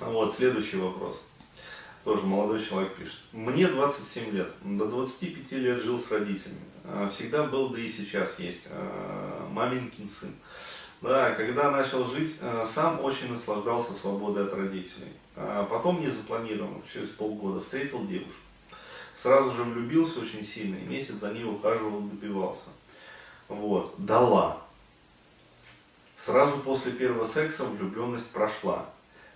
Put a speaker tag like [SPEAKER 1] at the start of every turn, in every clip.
[SPEAKER 1] Вот, следующий вопрос. Тоже молодой человек пишет. Мне 27 лет. До 25 лет жил с родителями. А, всегда был, да и сейчас есть. А, маменькин сын. Да, когда начал жить, а, сам очень наслаждался свободой от родителей. Потом незапланированно, через полгода, встретил девушку. Сразу же влюбился очень сильно, и месяц за ней ухаживал, добивался. Вот, дала. Сразу после первого секса влюбленность прошла.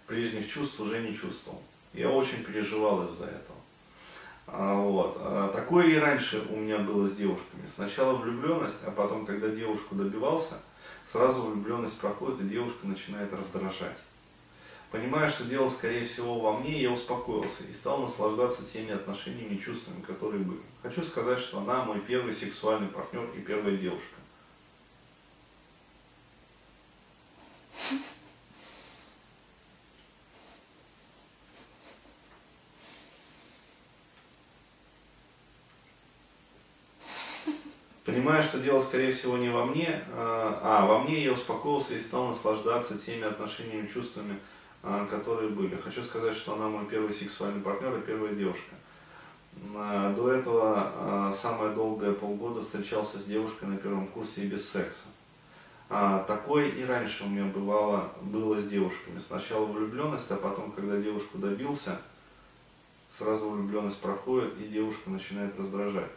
[SPEAKER 1] Прежних чувств уже не чувствовал. Я очень переживал из-за этого. А, вот. А, такое и раньше у меня было с девушками. Сначала влюбленность, а потом, когда девушку добивался, сразу влюбленность проходит, и девушка начинает раздражать. Понимая, что дело, скорее всего, во мне, я успокоился и стал наслаждаться теми отношениями и чувствами, которые были. Хочу сказать, что она мой первый сексуальный партнер и первая девушка. Понимая, что дело, скорее всего, не во мне, а, а во мне я успокоился и стал наслаждаться теми отношениями, чувствами, а, которые были. Хочу сказать, что она мой первый сексуальный партнер и первая девушка. А, до этого самое долгое полгода встречался с девушкой на первом курсе и без секса. Такое и раньше у меня бывало, было с девушками. Сначала влюбленность, а потом, когда девушку добился, сразу влюбленность проходит, и девушка начинает раздражать.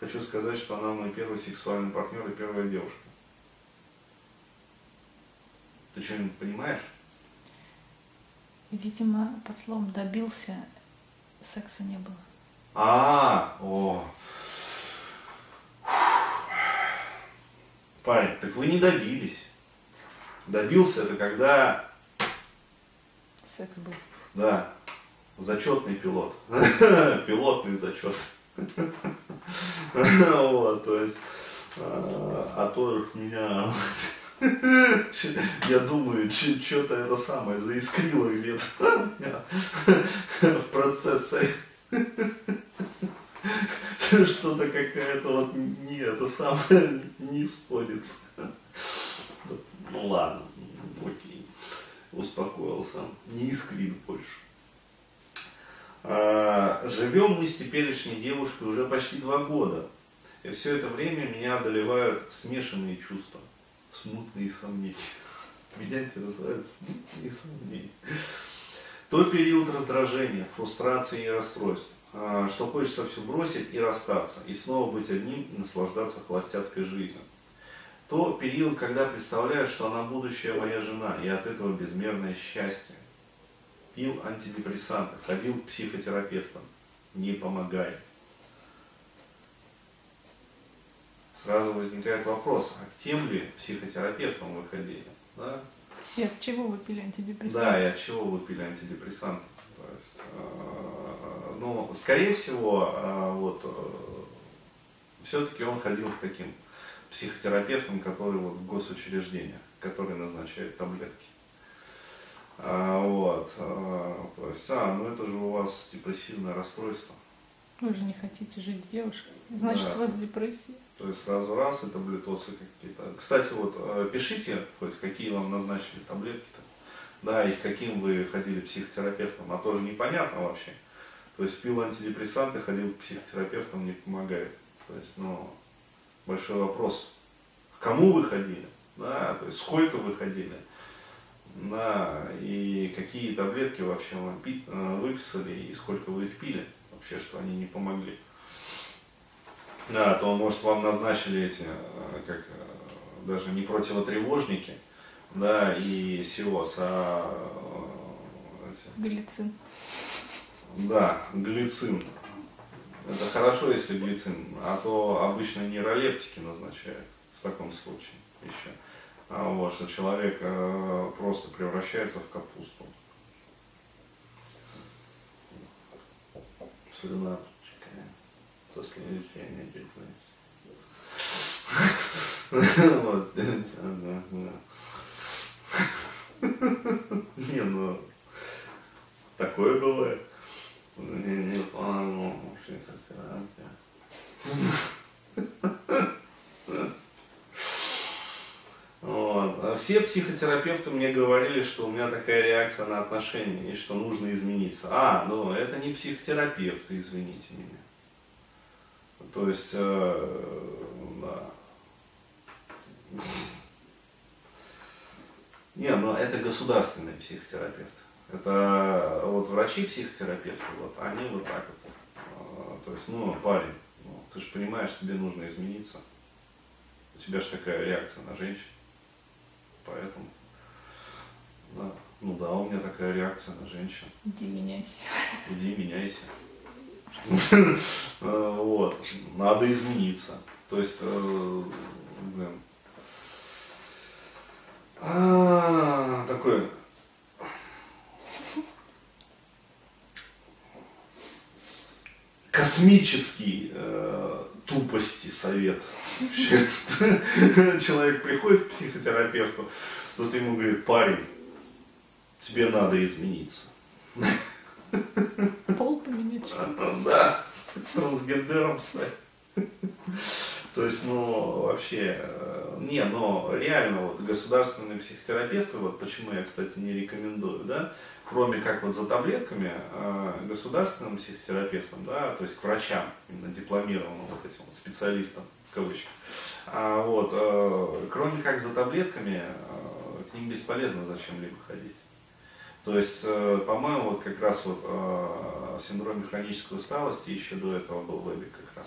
[SPEAKER 1] Хочу сказать, что она мой первый сексуальный партнер и первая девушка. Ты что-нибудь понимаешь?
[SPEAKER 2] Видимо, под словом добился, секса не было.
[SPEAKER 1] А, о. Парень, так вы не добились. Добился это когда...
[SPEAKER 2] Секс был.
[SPEAKER 1] Да, зачетный пилот. Пилотный зачет. Вот, то есть, а, а то меня, я думаю, что-то это самое заискрило где-то в процессе. Что-то какая-то вот не это самое не сходится. Ну ладно, окей, успокоился, не искрит больше. А, живем мы с теперешней девушкой уже почти два года. И все это время меня одолевают смешанные чувства, смутные сомнения. Меня терзают смутные сомнения. То период раздражения, фрустрации и расстройств, а, что хочется все бросить и расстаться, и снова быть одним и наслаждаться холостяцкой жизнью. То период, когда представляю, что она будущая моя жена, и от этого безмерное счастье пил антидепрессанты, ходил к психотерапевтам, не помогает. Сразу возникает вопрос, а к тем ли психотерапевтам вы ходили? Да?
[SPEAKER 2] И от чего вы пили антидепрессанты?
[SPEAKER 1] Да, и от чего вы пили антидепрессанты. То есть, э, ну, скорее всего, э, вот, э, все-таки он ходил к таким психотерапевтам, которые вот в госучреждениях, которые назначают таблетки. А, вот, а, то есть, а, ну это же у вас депрессивное расстройство.
[SPEAKER 2] Вы же не хотите жить с девушкой, значит да. у вас депрессия.
[SPEAKER 1] То есть сразу раз и таблетосы какие-то. Кстати, вот э, пишите хоть какие вам назначили таблетки-то. Да, и каким вы ходили психотерапевтом, а тоже непонятно вообще. То есть пил антидепрессанты, ходил к психотерапевтам, не помогает. То есть, ну, большой вопрос, к кому вы ходили, да, то есть сколько вы ходили, да, и какие таблетки вообще вам пи, э, выписали и сколько вы их пили, вообще, что они не помогли. Да, то, может, вам назначили эти, э, как, э, даже не противотревожники, да, и сиоз, а...
[SPEAKER 2] Эти, глицин.
[SPEAKER 1] Да, глицин. Это хорошо, если глицин, а то обычно нейролептики назначают в таком случае еще. А вот, что человек э, просто превращается в капусту. Слюна после лечения депрессии. Вот, да, да. Не, ну, такое бывает. Не, не, по-моему, вообще как все психотерапевты мне говорили, что у меня такая реакция на отношения и что нужно измениться. А, ну это не психотерапевты, извините меня. То есть, э, да. Не, ну это государственный психотерапевт. Это вот врачи-психотерапевты, вот они вот так вот. А, то есть, ну, парень, ну, ты же понимаешь, тебе нужно измениться. У тебя же такая реакция на женщин. Поэтому, да. Ну да, у меня такая реакция на женщин.
[SPEAKER 2] Иди меняйся.
[SPEAKER 1] Иди меняйся. Вот. Надо измениться. То есть, э, блин, а, такой космический э, тупости совет. Человек приходит к психотерапевту, тот ему говорит, парень, тебе надо измениться.
[SPEAKER 2] Пол поменять.
[SPEAKER 1] Да, трансгендером стать. То есть, ну, вообще, э, не, но реально вот государственные психотерапевты, вот почему я, кстати, не рекомендую, да, кроме как вот за таблетками, э, государственным психотерапевтам, да, то есть к врачам, именно дипломированным вот этим вот специалистам, кавычках, а вот, э, кроме как за таблетками, к ним бесполезно зачем-либо ходить. То есть, по-моему, вот как раз вот в синдроме хронической усталости еще до этого был вебик как раз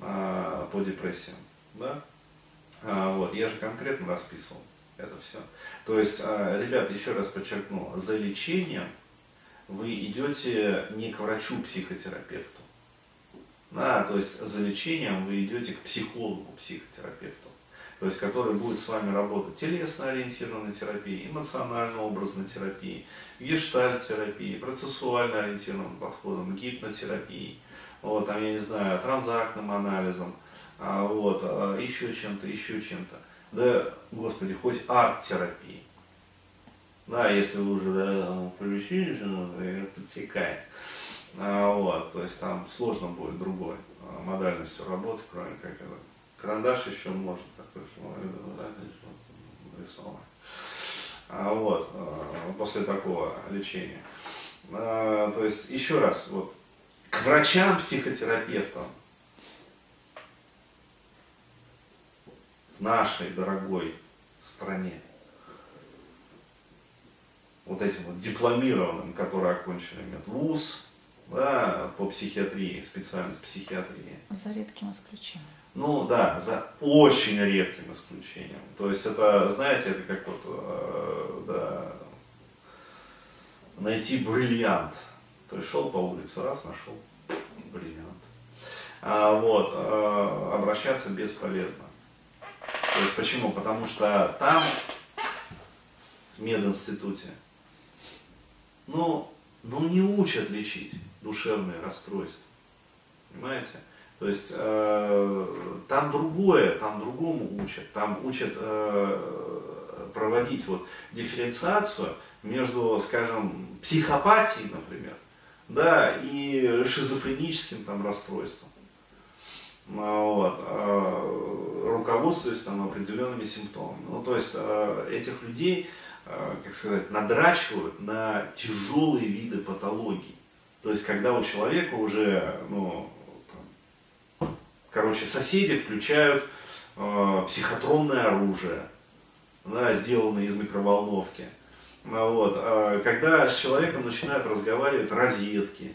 [SPEAKER 1] а, по депрессиям. Да? А, вот, я же конкретно расписывал это все. То есть, а, ребят, еще раз подчеркну, за лечением вы идете не к врачу-психотерапевту. Да, то есть за лечением вы идете к психологу-психотерапевту, то есть который будет с вами работать телесно-ориентированной терапией, эмоционально-образной терапией, гештальт-терапией, процессуально-ориентированным подходом, гипнотерапией, вот, там, я не знаю, транзактным анализом, а, вот, а, еще чем-то, еще чем-то. Да, господи, хоть арт-терапии. Да, если вы уже да, включили, ну, подсекает. А, вот, то есть там сложно будет другой а, модальностью работы, кроме как это. Карандаш еще может такой рисовать. А, вот, а, после такого лечения. То есть, еще раз, вот, к врачам, психотерапевтам в нашей дорогой стране, вот этим вот дипломированным, которые окончили медвуз, да, по психиатрии, специальность психиатрии.
[SPEAKER 2] За редким исключением.
[SPEAKER 1] Ну да, за очень редким исключением. То есть это, знаете, это как вот, э, да, найти бриллиант. То есть шел по улице, раз нашел бриллиант. А, вот, а, обращаться бесполезно. То есть почему? Потому что там, в мединституте, ну, ну не учат лечить душевные расстройства. Понимаете? То есть э, там другое, там другому учат. Там учат э, проводить вот дифференциацию между, скажем, психопатией, например, да, и шизофреническим там расстройством. А, вот, а, руководствуясь там определенными симптомами. Ну, то есть а, этих людей, как сказать, надрачивают на тяжелые виды патологий. То есть, когда у человека уже, ну, там, короче, соседи включают э, психотронное оружие, да, сделанное из микроволновки. Ну вот. А когда с человеком начинают разговаривать розетки,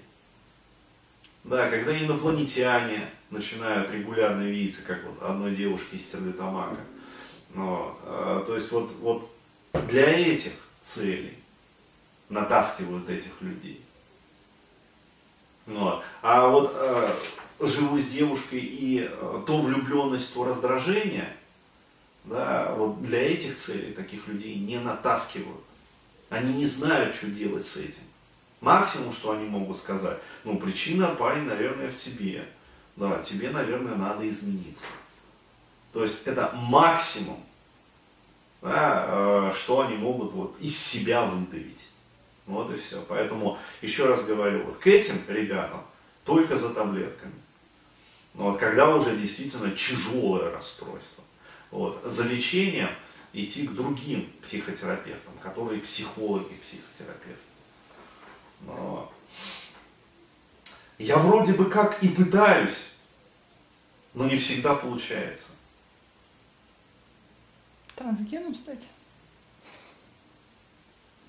[SPEAKER 1] да, когда инопланетяне начинают регулярно видеться, как вот одной девушки из Стерлитамака. Ну вот. А, то есть вот, вот для этих целей натаскивают этих людей. Вот. А вот э, живу с девушкой и э, то влюбленность, то раздражение, да, вот для этих целей таких людей не натаскивают. Они не знают, что делать с этим. Максимум, что они могут сказать, ну, причина, парень, наверное, в тебе. Да, тебе, наверное, надо измениться. То есть это максимум, да, э, что они могут вот из себя выдавить. Вот и все. Поэтому, еще раз говорю, вот к этим ребятам только за таблетками. Но вот когда уже действительно тяжелое расстройство, вот, за лечением идти к другим психотерапевтам, которые психологи, психотерапевты. Но я вроде бы как и пытаюсь, но не всегда получается.
[SPEAKER 2] Трансгеном стать?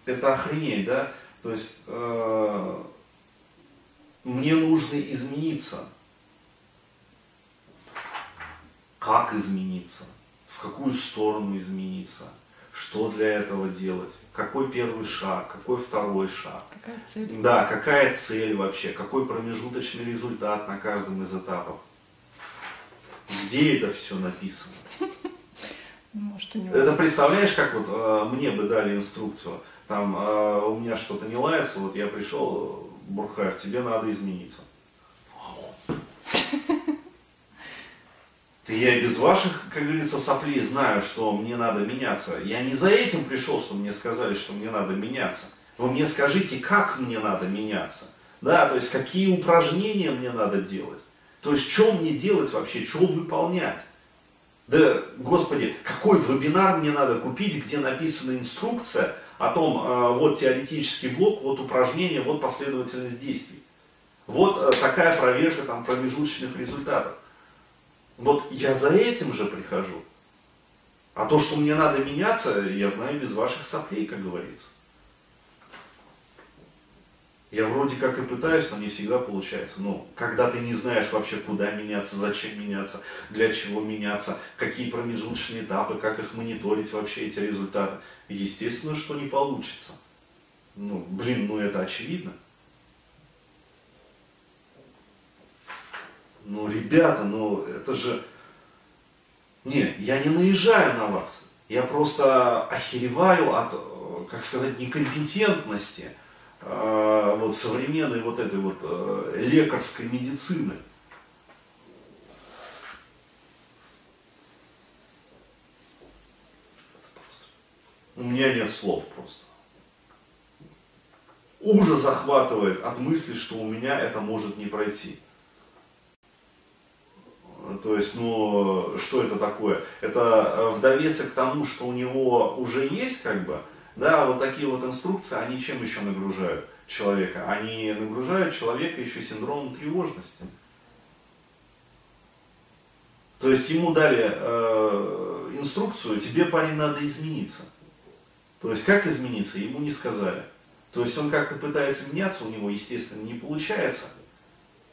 [SPEAKER 1] Это охренеть, да? То есть э, мне нужно измениться. Как измениться? В какую сторону измениться? Что для этого делать? Какой первый шаг? Какой второй шаг?
[SPEAKER 2] Какая цель?
[SPEAKER 1] Да, какая цель вообще? Какой промежуточный результат на каждом из этапов? Где это все написано?
[SPEAKER 2] Может, у него...
[SPEAKER 1] Это представляешь, как вот э, мне бы дали инструкцию, там э, у меня что-то не лается, вот я пришел, Бурхаев, тебе надо измениться. Я без ваших, как говорится, соплей знаю, что мне надо меняться. Я не за этим пришел, что мне сказали, что мне надо меняться. Вы мне скажите, как мне надо меняться. Да, то есть какие упражнения мне надо делать. То есть что мне делать вообще, что выполнять. Да, Господи, какой вебинар мне надо купить, где написана инструкция о том, э, вот теоретический блок, вот упражнение, вот последовательность действий. Вот э, такая проверка там промежуточных результатов. Вот я за этим же прихожу. А то, что мне надо меняться, я знаю без ваших соплей, как говорится. Я вроде как и пытаюсь, но не всегда получается. Ну, когда ты не знаешь вообще, куда меняться, зачем меняться, для чего меняться, какие промежуточные этапы, как их мониторить вообще эти результаты, естественно, что не получится. Ну, блин, ну это очевидно. Ну, ребята, ну это же... Не, я не наезжаю на вас. Я просто охереваю от, э, как сказать, некомпетентности вот современной вот этой вот э, лекарской медицины. У меня нет слов просто. Ужас захватывает от мысли, что у меня это может не пройти. То есть, ну, что это такое? Это э, в довесок к тому, что у него уже есть, как бы, да, вот такие вот инструкции, они чем еще нагружают человека? Они нагружают человека еще синдромом тревожности. То есть ему дали э, инструкцию, тебе, парень, надо измениться. То есть как измениться, ему не сказали. То есть он как-то пытается меняться, у него, естественно, не получается.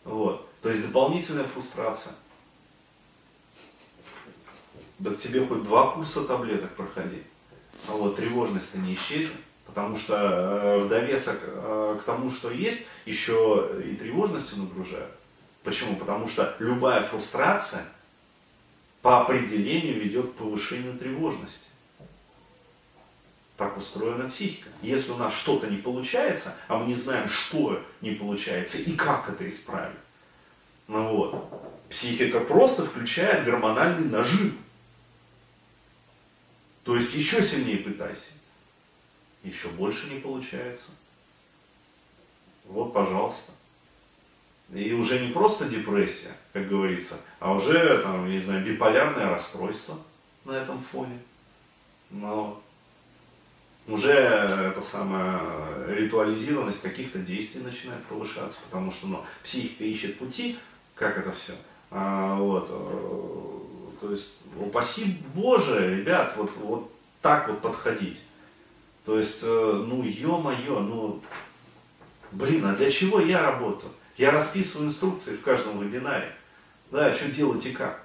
[SPEAKER 1] Вот. То есть дополнительная фрустрация. Да к тебе хоть два курса таблеток проходи. А вот тревожность-то не исчезнет. Потому что э, в довесок э, к тому, что есть, еще и тревожностью нагружают. Почему? Потому что любая фрустрация по определению ведет к повышению тревожности. Так устроена психика. Если у нас что-то не получается, а мы не знаем, что не получается и как это исправить, ну вот, психика просто включает гормональный нажим. То есть еще сильнее пытайся. Еще больше не получается. Вот, пожалуйста. И уже не просто депрессия, как говорится, а уже, там, не знаю, биполярное расстройство на этом фоне. Но уже эта самая ритуализированность каких-то действий начинает повышаться, потому что ну, психика ищет пути, как это все. А, вот, э, то есть, упаси Боже, ребят, вот, вот так вот подходить. То есть, э, ну, ё-моё, ну, блин, а для чего я работаю? Я расписываю инструкции в каждом вебинаре. Да, что делать и как.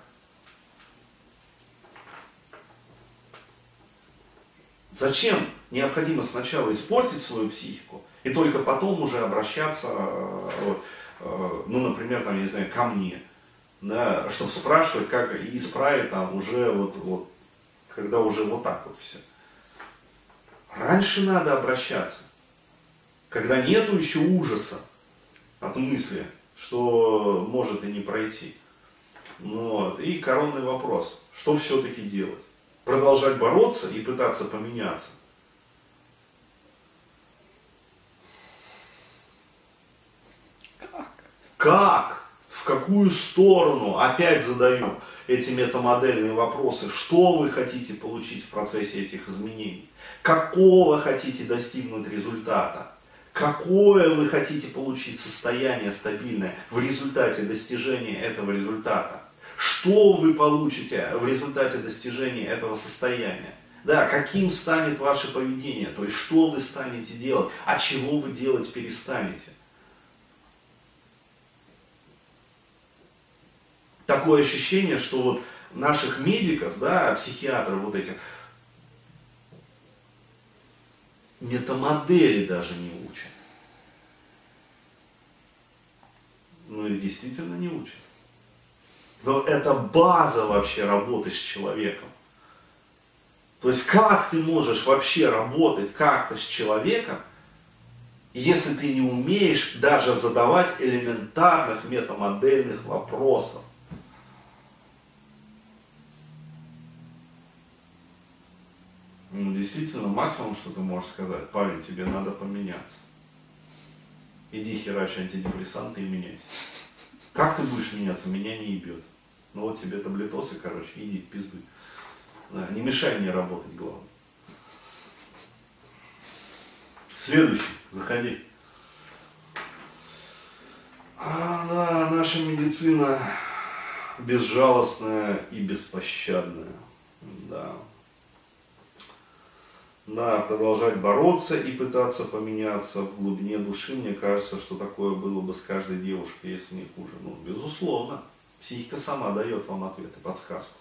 [SPEAKER 1] Зачем необходимо сначала испортить свою психику и только потом уже обращаться, э, ну, например, там, я не знаю, ко мне да, чтобы спрашивать, как исправить там уже вот, вот, когда уже вот так вот все. Раньше надо обращаться, когда нету еще ужаса от мысли, что может и не пройти. Ну вот. И коронный вопрос, что все-таки делать? Продолжать бороться и пытаться поменяться?
[SPEAKER 2] Как?
[SPEAKER 1] Как? В какую сторону, опять задаю эти метамодельные вопросы, что вы хотите получить в процессе этих изменений, какого хотите достигнуть результата, какое вы хотите получить состояние стабильное в результате достижения этого результата, что вы получите в результате достижения этого состояния. Да, каким станет ваше поведение, то есть что вы станете делать, а чего вы делать перестанете. Такое ощущение, что вот наших медиков, да, психиатров вот этих, метамодели даже не учат. Ну и действительно не учат. Но это база вообще работы с человеком. То есть как ты можешь вообще работать как-то с человеком, если ты не умеешь даже задавать элементарных метамодельных вопросов. Ну, действительно, максимум, что ты можешь сказать, парень, тебе надо поменяться. Иди херач антидепрессанты и меняйся. Как ты будешь меняться? Меня не ебет. Ну вот тебе таблетосы, короче, иди, пиздуй. Да, не мешай мне работать, главное. Следующий, заходи. А, да, наша медицина безжалостная и беспощадная. Да. Да, продолжать бороться и пытаться поменяться в глубине души, мне кажется, что такое было бы с каждой девушкой, если не хуже. Ну, безусловно, психика сама дает вам ответы, подсказку.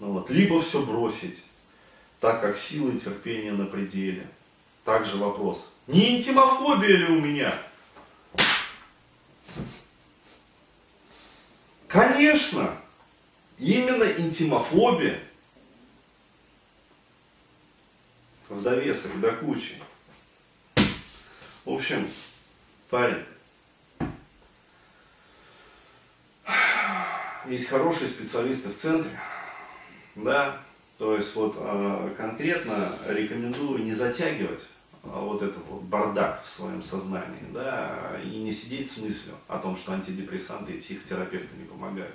[SPEAKER 1] Ну, вот. Либо все бросить, так как силы и терпение на пределе. Также вопрос, не интимофобия ли у меня? Конечно, именно интимофобия в довесок до кучи. В общем, парень, есть хорошие специалисты в центре, да, то есть вот а, конкретно рекомендую не затягивать а, вот этот вот бардак в своем сознании, да, и не сидеть с мыслью о том, что антидепрессанты и психотерапевты не помогают.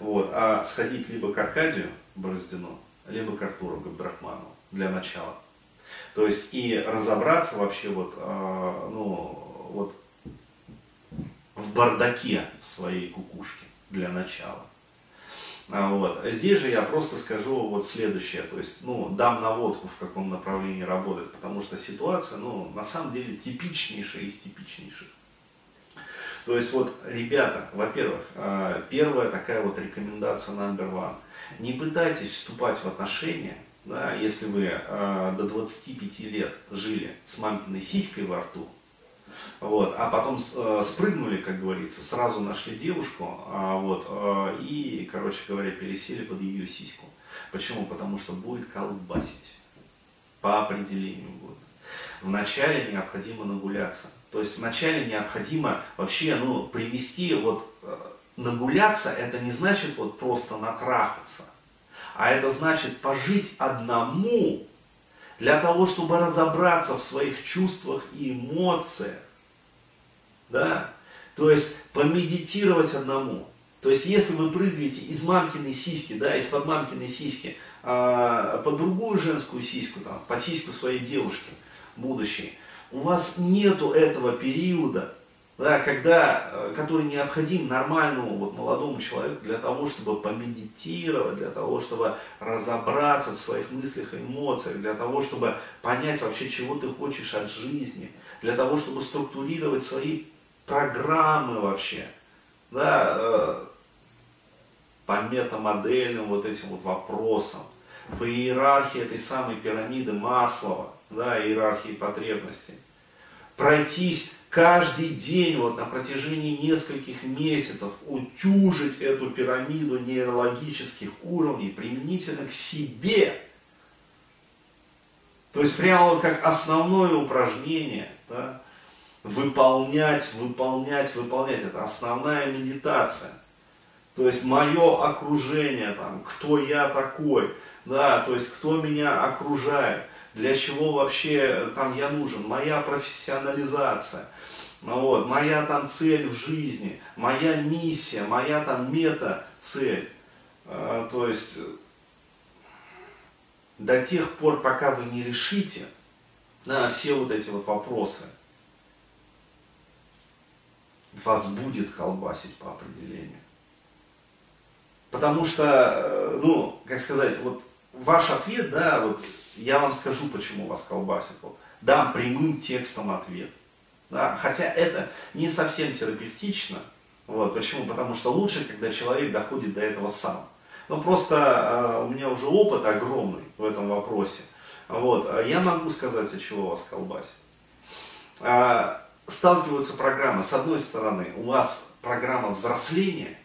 [SPEAKER 1] Вот, а сходить либо к Аркадию Бороздину, либо к Артуру Габдрахманову для начала. То есть и разобраться вообще вот, а, ну, вот в бардаке своей кукушки для начала. А, вот. Здесь же я просто скажу вот следующее, то есть, ну, дам наводку, в каком направлении работать, потому что ситуация, ну, на самом деле типичнейшая из типичнейших. То есть вот, ребята, во-первых, а, первая такая вот рекомендация number one. Не пытайтесь вступать в отношения, да, если вы э, до 25 лет жили с мамкиной сиськой во рту, вот, а потом э, спрыгнули, как говорится, сразу нашли девушку, а, вот, э, и, короче говоря, пересели под ее сиську. Почему? Потому что будет колбасить. По определению будет. Вначале необходимо нагуляться. То есть вначале необходимо вообще ну, привести, вот, э, нагуляться, это не значит вот просто натрахаться. А это значит пожить одному для того, чтобы разобраться в своих чувствах и эмоциях. Да? То есть помедитировать одному. То есть если вы прыгаете из мамкиной сиськи, да, из-под мамкиной сиськи, э, под другую женскую сиську, там, под сиську своей девушки будущей, у вас нету этого периода, да, когда, э, который необходим нормальному вот, молодому человеку для того, чтобы помедитировать, для того, чтобы разобраться в своих мыслях и эмоциях, для того, чтобы понять вообще, чего ты хочешь от жизни, для того, чтобы структурировать свои программы вообще, да, э, по метамодельным вот этим вот вопросам, по иерархии этой самой пирамиды Маслова, да, иерархии потребностей. Пройтись каждый день вот на протяжении нескольких месяцев утюжить эту пирамиду нейрологических уровней применительно к себе. То есть прямо вот как основное упражнение, да, выполнять, выполнять, выполнять. Это основная медитация. То есть мое окружение, там, кто я такой, да, то есть кто меня окружает, для чего вообще там я нужен, моя профессионализация – Ну вот, моя там цель в жизни, моя миссия, моя там мета-цель. А, то есть до тех пор, пока вы не решите на все вот эти вот вопросы, вас будет колбасить по определению. Потому что, э, ну, как сказать, вот ваш ответ, да, вот я вам скажу, почему вас колбасит. Вот, дам прямым текстом ответ. Да, хотя это не совсем терапевтично. Вот, почему? Потому что лучше, когда человек доходит до этого сам. Но просто э, у меня уже опыт огромный в этом вопросе. Вот, а я могу сказать, от чего вас колбасит. А, сталкиваются программы. С одной стороны, у вас программа взросления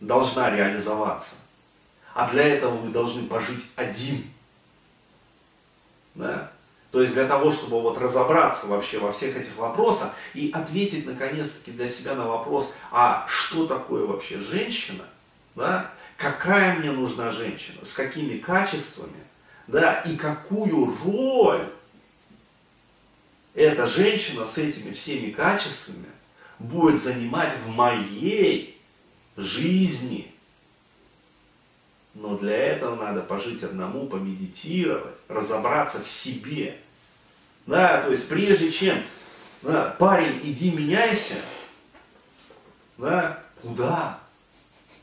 [SPEAKER 1] должна реализоваться. А для этого вы должны пожить один. Да? То есть для того, чтобы вот разобраться вообще во всех этих вопросах и ответить наконец-таки для себя на вопрос, а что такое вообще женщина, да? какая мне нужна женщина, с какими качествами, да, и какую роль эта женщина с этими всеми качествами будет занимать в моей жизни. Но для этого надо пожить одному, помедитировать, разобраться в себе. Да, то есть прежде чем, да, парень, иди меняйся, да, куда,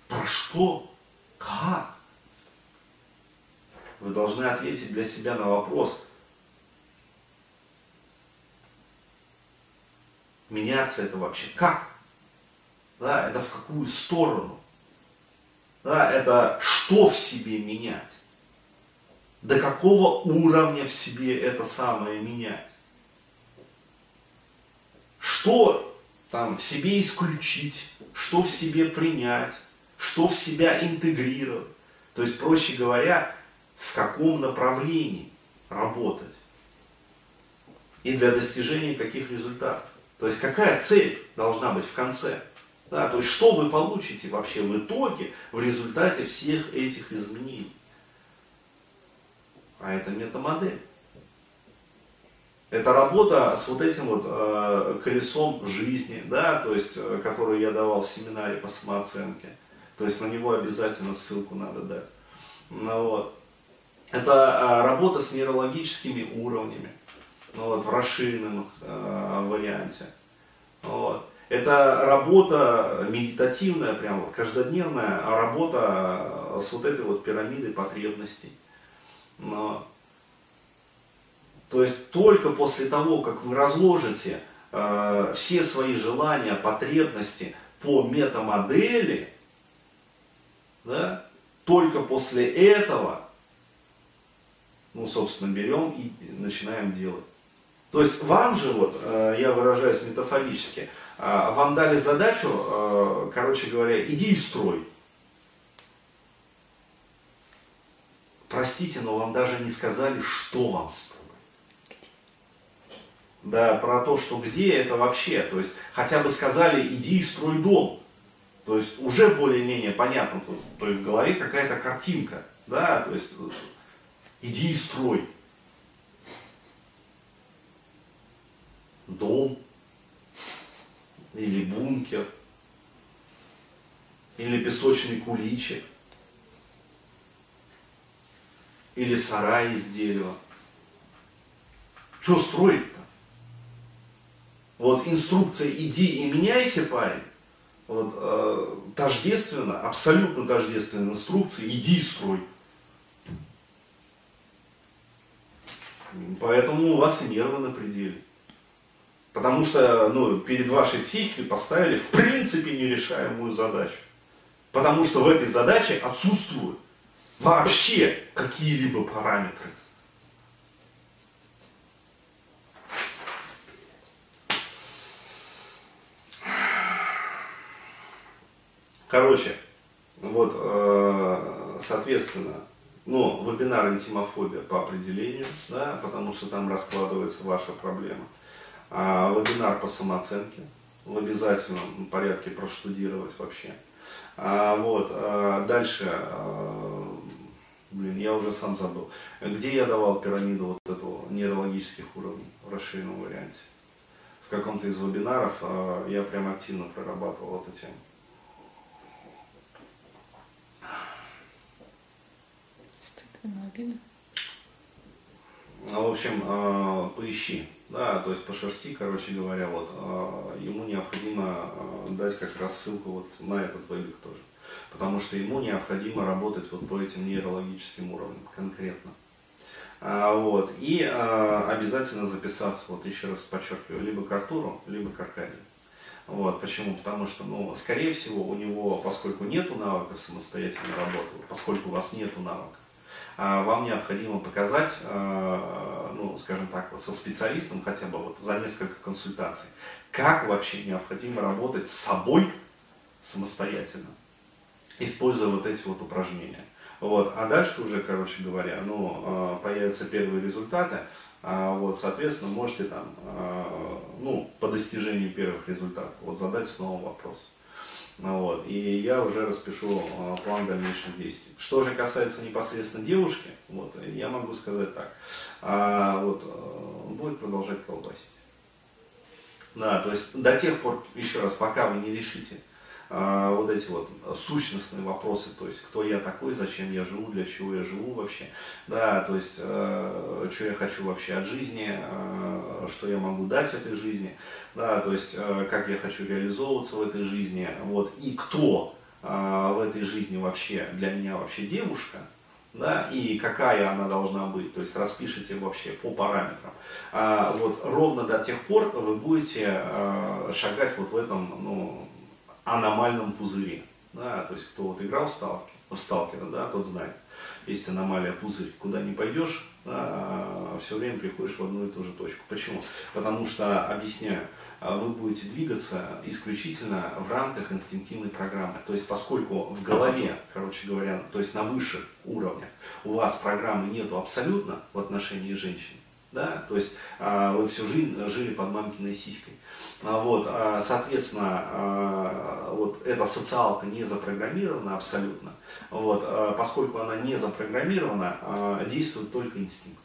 [SPEAKER 1] про что, как? Вы должны ответить для себя на вопрос, меняться это вообще как? Да, это в какую сторону? Да, это что в себе менять? До какого уровня в себе это самое менять? Что там в себе исключить, что в себе принять, что в себя интегрировать. То есть, проще говоря, в каком направлении работать. И для достижения каких результатов. То есть какая цель должна быть в конце. Да, то есть что вы получите вообще в итоге в результате всех этих изменений. А это метамодель. Это работа с вот этим вот э, колесом жизни, да, то есть, э, которую я давал в семинаре по самооценке. То есть на него обязательно ссылку надо дать. Ну, вот. Это э, работа с нейрологическими уровнями ну, вот, в расширенном э, варианте. Вот. Это работа медитативная, прям вот каждодневная работа с вот этой вот пирамидой потребностей. Но, то есть только после того, как вы разложите э, все свои желания, потребности по метамодели, да, только после этого, ну, собственно, берем и начинаем делать. То есть вам же, вот, э, я выражаюсь метафорически, э, вам дали задачу, э, короче говоря, иди и строй. Простите, но вам даже не сказали, что вам строить. Да, про то, что где, это вообще, то есть хотя бы сказали, иди и строй дом. То есть уже более-менее понятно, то, то есть в голове какая-то картинка, да, то есть иди и строй. дом, или бункер, или песочный куличик, или сарай из дерева. Что строить-то? Вот инструкция «иди и меняйся, парень», вот, э, тождественно, абсолютно тождественно инструкции «иди и строй». Поэтому у вас и нервы на пределе. Потому что ну, перед вашей психикой поставили в принципе нерешаемую задачу. Потому что в этой задаче отсутствуют вообще какие-либо параметры. Короче, вот, э, соответственно, ну, вебинар интимофобия по определению, да, потому что там раскладывается ваша проблема а, вебинар по самооценке в обязательном порядке проштудировать вообще. А, вот, а, дальше, а, блин, я уже сам забыл, где я давал пирамиду вот этого нейрологических уровней в расширенном варианте. в каком-то из вебинаров э, я прям активно прорабатывал эту тему.
[SPEAKER 2] Стыдно, обидно.
[SPEAKER 1] Ну, в общем, э, поищи, да, то есть пошерсти, короче говоря, вот, э, ему необходимо э, дать как раз ссылку вот на этот вебик тоже, потому что ему необходимо работать вот по этим нейрологическим уровням конкретно. А, вот, и обязательно записаться, вот еще раз подчеркиваю, либо к Артуру, либо к Аркадию. Вот, почему? Потому что, ну, скорее всего, у него, поскольку нету навыков самостоятельной работы, поскольку у вас нету навыков, вам необходимо показать, а, ну, скажем так, со специалистом хотя бы вот за несколько консультаций, как вообще необходимо работать с собой самостоятельно, используя вот эти вот упражнения. Вот. А дальше уже, короче говоря, ну, а, появятся первые результаты, а вот, соответственно, можете там, а, ну, по достижении первых результатов, вот задать снова вопрос. Ну вот. И я уже распишу а, план дальнейших действий. Что же касается непосредственно девушки, вот, я могу сказать так. А, вот, будет продолжать колбасить. Да, то есть до тех пор, еще раз, пока вы не решите, а, вот эти вот сущностные вопросы, то есть кто я такой, зачем я живу, для чего я живу вообще, да, то есть э, что я хочу вообще от жизни, э, что я могу дать этой жизни, да, то есть э, как я хочу реализовываться в этой жизни, вот, и кто э, в этой жизни вообще для меня вообще девушка, да, и какая она должна быть, то есть распишите вообще по параметрам. А, вот ровно до тех пор вы будете а, шагать вот в этом, ну, аномальном пузыре. Да, то есть кто вот играл в, сталки, в сталкера, да, тот знает. Есть аномалия пузырь. Куда не пойдешь, да, все время приходишь в одну и ту же точку. Почему? Потому что, объясняю, вы будете двигаться исключительно в рамках инстинктивной программы. То есть поскольку в голове, короче говоря, то есть на высших уровнях у вас программы нету абсолютно в отношении женщин, да, то есть а, вы всю жизнь жили под мамкиной сиськой. А, вот, а, соответственно, вот эта социалка не запрограммирована абсолютно, вот, поскольку она не запрограммирована, действует только инстинкт.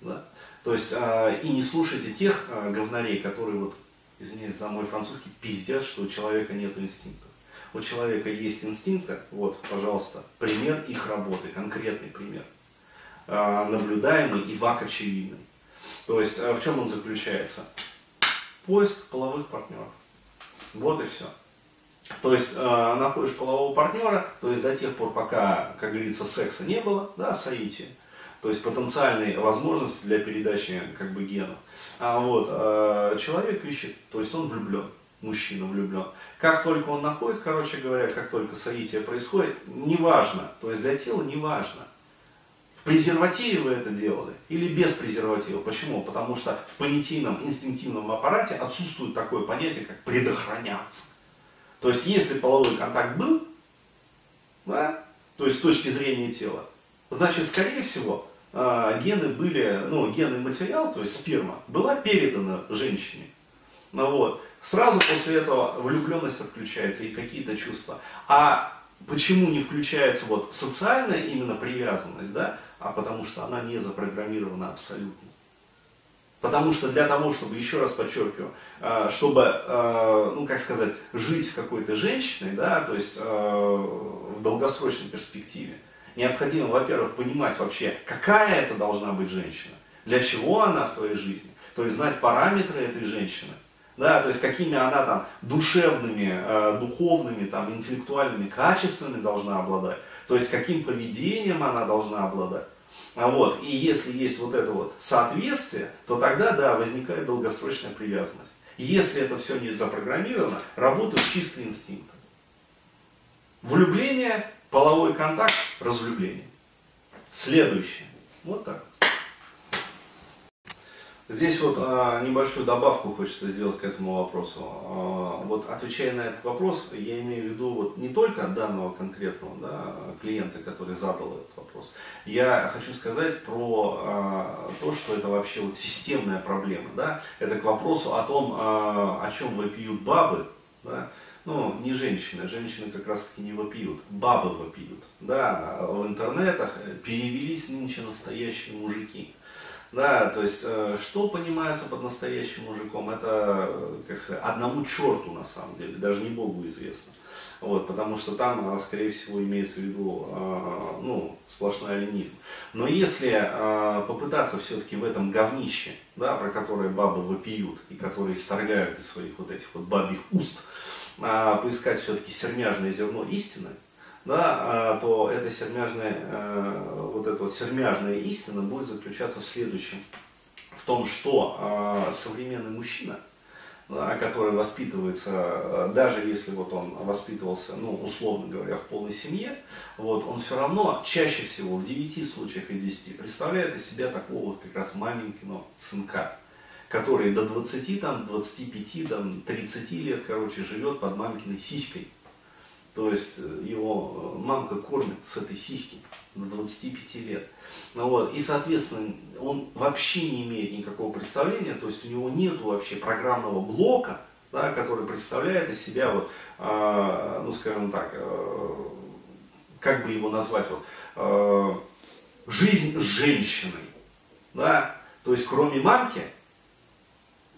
[SPEAKER 1] Да? То есть и не слушайте тех говнарей, которые вот, извиняюсь за мой французский, пиздят, что у человека нет инстинкта. У человека есть инстинкты, вот, пожалуйста, пример их работы, конкретный пример. А, наблюдаемый и вак очевидный. То есть а, в чем он заключается? Поиск половых партнеров. Вот и все. То есть э, находишь полового партнера, то есть до тех пор, пока, как говорится, секса не было, да, соитие, то есть потенциальные возможности для передачи как бы генов. А вот э, человек ищет, то есть он влюблен, мужчина влюблен. Как только он находит, короче говоря, как только соитие происходит, неважно, то есть для тела неважно, презервативе вы это делали или без презерватива. Почему? Потому что в понятийном инстинктивном аппарате отсутствует такое понятие, как предохраняться. То есть, если половой контакт был, да, то есть с точки зрения тела, значит, скорее всего, а, гены были, ну, генный материал, то есть сперма, была передана женщине. Ну, вот. Сразу после этого влюбленность отключается и какие-то чувства. А почему не включается вот социальная именно привязанность, да, а потому что она не запрограммирована абсолютно. Потому что для того, чтобы, еще раз подчеркиваю, э, чтобы, э, ну как сказать, жить с какой-то женщиной, да, то есть э, в долгосрочной перспективе, необходимо, во-первых, понимать вообще, какая это должна быть женщина, для чего она в твоей жизни, то есть знать параметры этой женщины, да, то есть какими она там душевными, духовными, там, интеллектуальными качествами должна обладать, то есть каким поведением она должна обладать. А вот, и если есть вот это вот соответствие, то тогда, да, возникает долгосрочная привязанность. Если это все не запрограммировано, работают чистые инстинкты. Влюбление, половой контакт, разлюбление. Следующее. Вот так. Здесь вот а, небольшую добавку хочется сделать к этому вопросу. А, вот отвечая на этот вопрос, я имею в виду вот не только данного конкретного да, клиента, который задал этот вопрос. Я хочу сказать про а, то, что это вообще вот системная проблема. Да? Это к вопросу о том, а, о чем вопиют бабы. Да? Ну, не женщины, женщины как раз таки не вопиют, бабы вопиют. Да, в интернетах перевелись нынче настоящие мужики. Да, то есть, э, что понимается под настоящим мужиком, это, э, как сказать, одному черту на самом деле, даже не Богу известно. Вот, потому что там, скорее всего, имеется в виду ну, сплошной алинизм. Но если попытаться все-таки в этом говнище, да, про которое бабы вопиют и которые исторгают из своих вот этих вот бабьих уст, поискать все-таки сермяжное зерно истины, да, то эта сермяжная, э, вот эта вот сермяжная истина будет заключаться в следующем. В том, что современный мужчина – который воспитывается, э, даже если вот он воспитывался, ну, условно говоря, в полной семье, вот, он все равно чаще всего, в 9 случаях из 10, представляет из себя такого вот как раз маменькиного сынка, который до 20, там, 25, там, 30 лет, короче, живет под мамкиной сиськой. То есть э, его э, мамка кормит с этой сиськи до 25 лет. Ну, вот, и, соответственно, он вообще не имеет никакого представления, то есть у него нет вообще программного блока, да, который представляет из себя, вот, э, ну, скажем так, э, как бы его назвать, вот, э, жизнь с женщиной. Да? То есть, кроме мамки,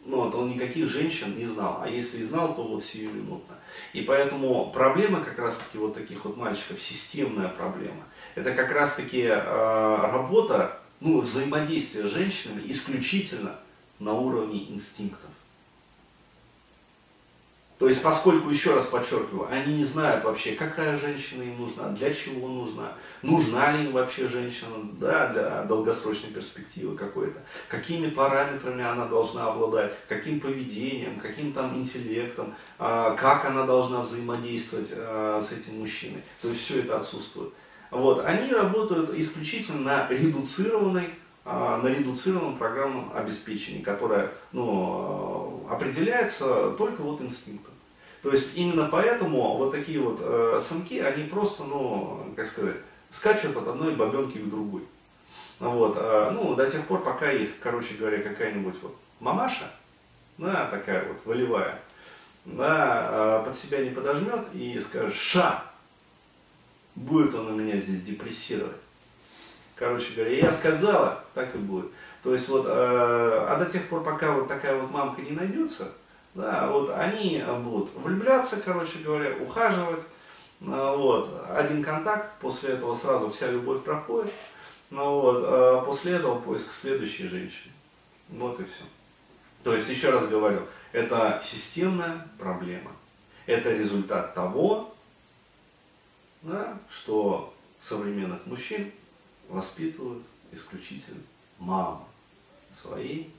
[SPEAKER 1] ну, вот он никаких женщин не знал, а если и знал, то вот сиюминутно. И поэтому проблема как раз-таки вот таких вот мальчиков, системная проблема – это как раз-таки э, работа, ну, взаимодействие с женщинами исключительно на уровне инстинктов. То есть, поскольку, еще раз подчеркиваю, они не знают вообще, какая женщина им нужна, для чего нужна, нужна ли им вообще женщина да, для долгосрочной перспективы какой-то, какими параметрами она должна обладать, каким поведением, каким там интеллектом, а, как она должна взаимодействовать а, с этим мужчиной. То есть, все это отсутствует. Вот, они работают исключительно на редуцированной а, на редуцированном программном обеспечении, которое ну, определяется только вот инстинктом. То есть именно поэтому вот такие вот э, самки, они просто, ну, как сказать, скачут от одной бабенки к другой. Вот, э, ну, до тех пор, пока их, короче говоря, какая-нибудь вот мамаша, да, такая вот волевая, да, э, под себя не подожмет и скажет, ша, будет он у меня здесь депрессировать. Короче говоря, я сказала, так и будет. То есть вот, э, а до тех пор, пока вот такая вот мамка не найдется, да, вот они будут влюбляться, короче говоря, ухаживать, э, вот, один контакт, после этого сразу вся любовь проходит, ну вот, э, после этого поиск следующей женщины. Вот и все. То есть, еще раз говорю, это системная проблема. Это результат того, да, что современных мужчин воспитывают исключительно мамы своей